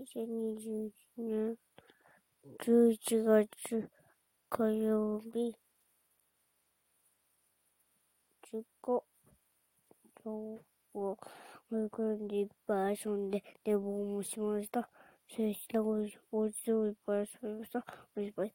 2022년 11월 화요일 죽고 저거 얼굴은 이빨 손데 내 몸을 심어서 쇠시라고 옷을 이빨 쏘면서 이빨